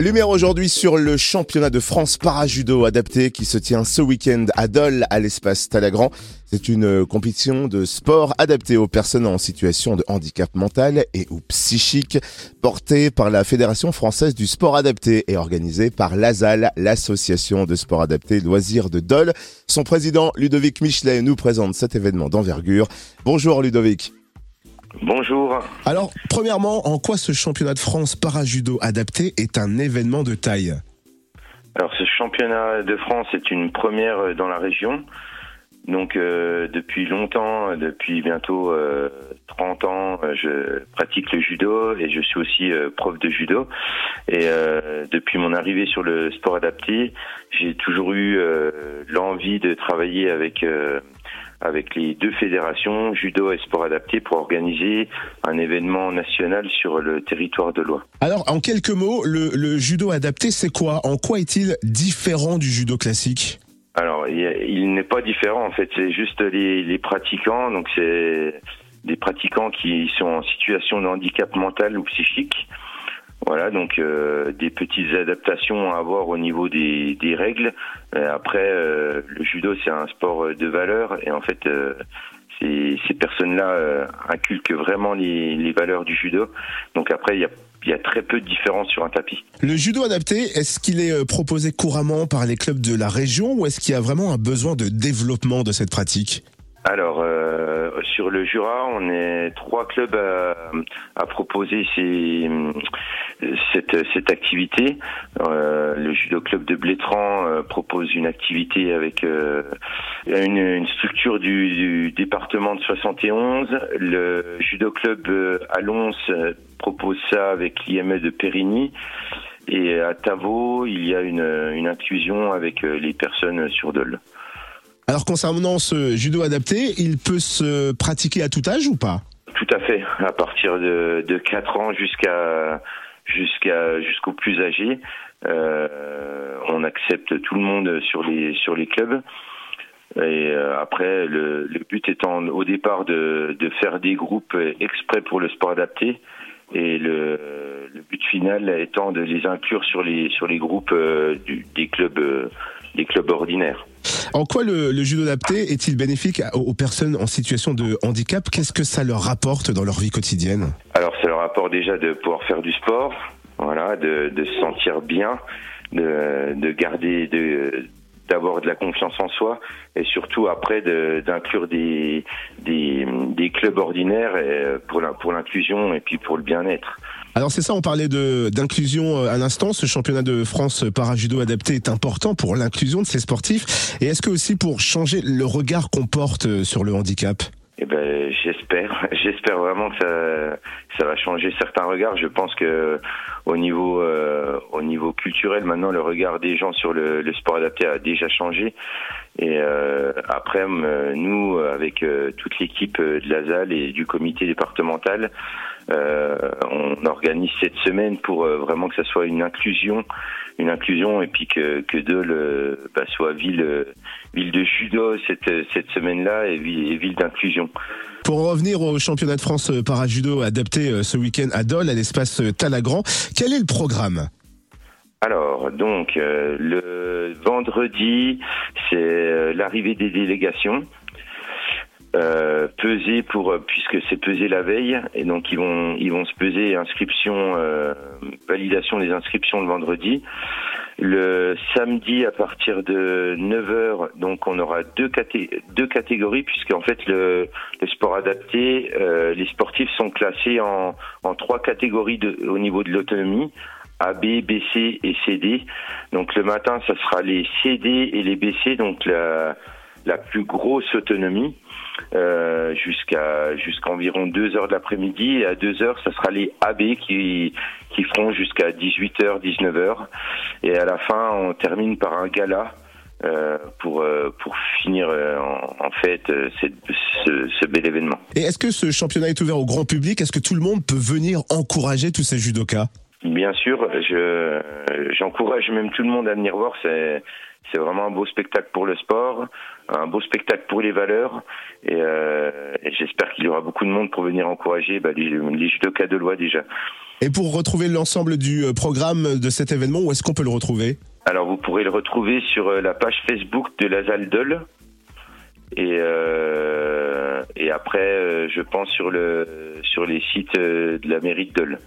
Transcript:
Lumière aujourd'hui sur le championnat de France para-judo adapté qui se tient ce week-end à Dole à l'espace Talagrand. C'est une compétition de sport adapté aux personnes en situation de handicap mental et ou psychique, portée par la Fédération française du sport adapté et organisée par l'ASAL, l'association de sport adapté loisirs de Dole. Son président Ludovic Michelet nous présente cet événement d'envergure. Bonjour Ludovic. Bonjour. Alors, premièrement, en quoi ce championnat de France para-judo adapté est un événement de taille Alors, ce championnat de France est une première dans la région. Donc, euh, depuis longtemps, depuis bientôt 30 euh, ans, je pratique le judo et je suis aussi euh, prof de judo. Et depuis mon arrivée sur le sport adapté, j'ai toujours eu l'envie de travailler avec avec les deux fédérations, judo et sport adapté, pour organiser un événement national sur le territoire de l'Oie. Alors, en quelques mots, le, judo adapté, c'est quoi? En quoi est-il différent du judo classique? Alors, il, n'est pas différent en fait, c'est juste les, les pratiquants, donc c'est des pratiquants qui sont en situation de handicap mental ou psychique, voilà, donc euh, des petites adaptations à avoir au niveau des, règles. Euh, après, euh, le judo, c'est un sport de valeur et en fait, ces, ces personnes-là inculquent vraiment les, valeurs du judo. Donc après, il y a y a très peu de différence sur un tapis. Le judo adapté, est-ce qu'il est proposé couramment par les clubs de la région ou est-ce qu'il y a vraiment un besoin de développement de cette pratique? Alors, euh, sur le Jura, on est trois clubs à, proposer ces, cette, cette activité. Euh, le judo club de Blétran euh, propose une activité avec euh, une, une, structure du, du, département de 71. Le judo club à Lons propose ça avec l'IME de Périgny. Et à Tavo, il y a une, une inclusion avec les personnes sur Dole. Alors concernant ce judo adapté, il peut se pratiquer à tout âge ou pas? Tout à fait, à partir de, de 4 ans jusqu'à jusqu'à jusqu'au plus âgé. Euh, on accepte tout le monde sur les sur les clubs. Et euh, après, le, le, but étant au départ de, de faire des groupes exprès pour le sport adapté, et le, le but final étant de les inclure sur les sur les groupes euh, du, des clubs euh, des clubs ordinaires. En quoi le, le judo adapté est-il bénéfique aux personnes en situation de handicap? Qu'est-ce que ça leur rapporte dans leur vie quotidienne? Alors, ça leur apporte déjà de pouvoir faire du sport, voilà, de, se sentir bien, de, de garder, de d'avoir de la confiance en soi et surtout après d'inclure des, des clubs ordinaires pour l'inclusion et puis pour le bien-être. Alors c'est ça, on parlait de d'inclusion euh, à l'instant. Ce championnat de France para-judo adapté est important pour l'inclusion de ces sportifs. Et est-ce que aussi pour changer le regard qu'on porte euh, sur le handicap? Eh ben, j'espère, j'espère vraiment que ça, va changer certains regards. Je pense que au niveau, euh, au niveau culturel, maintenant, le regard des gens sur le, sport adapté a déjà changé. Et euh, après, nous, avec toute l'équipe de la ZAL et du comité départemental, euh, on organise cette semaine pour euh, vraiment que ça soit une inclusion, une inclusion et puis que que Dole bah, soit ville ville de judo cette cette semaine-là et ville, d'inclusion. Pour revenir au championnat de France para judo adapté euh, ce week-end à Dole, à l'espace Talagrand, quel est le programme? Alors, donc, le vendredi, c'est l'arrivée des délégations euh, peser pour euh, puisque c'est pesé la veille et donc ils vont ils vont se peser inscription euh, validation des inscriptions le vendredi. Le samedi à partir de 9h donc on aura deux, caté deux catégories puisqu'en fait le, le sport adapté euh, les sportifs sont classés en, en trois catégories au niveau de l'autonomie. A, B, BC et CD. Donc le matin, ça sera les CD et les BC, donc la, la plus grosse autonomie. Euh, jusqu'à jusqu'à environ 2 heures de l'après-midi. À 2 heures, ça sera les AB qui qui feront jusqu'à 18h, 19h. Et à la fin, on termine par un gala. Euh, pour euh, pour finir euh, en, en, fait euh, cette, ce, ce, bel événement. Et est-ce que ce championnat est ouvert au grand public? Est-ce que tout le monde peut venir encourager tous ces judokas? Bien sûr, je j'encourage même tout le monde à venir voir. C'est c'est vraiment un beau spectacle pour le sport, un beau spectacle pour les valeurs, et, euh, j'espère qu'il y aura beaucoup de monde pour venir encourager bah, les, les judokas de loi déjà. Et pour retrouver l'ensemble du euh, programme de cet événement, où est-ce qu'on peut le retrouver? Alors vous pourrez le retrouver sur euh, la page Facebook de la Zaldol. Et, et après, je pense sur, le, sur les sites de la mairie de Dole.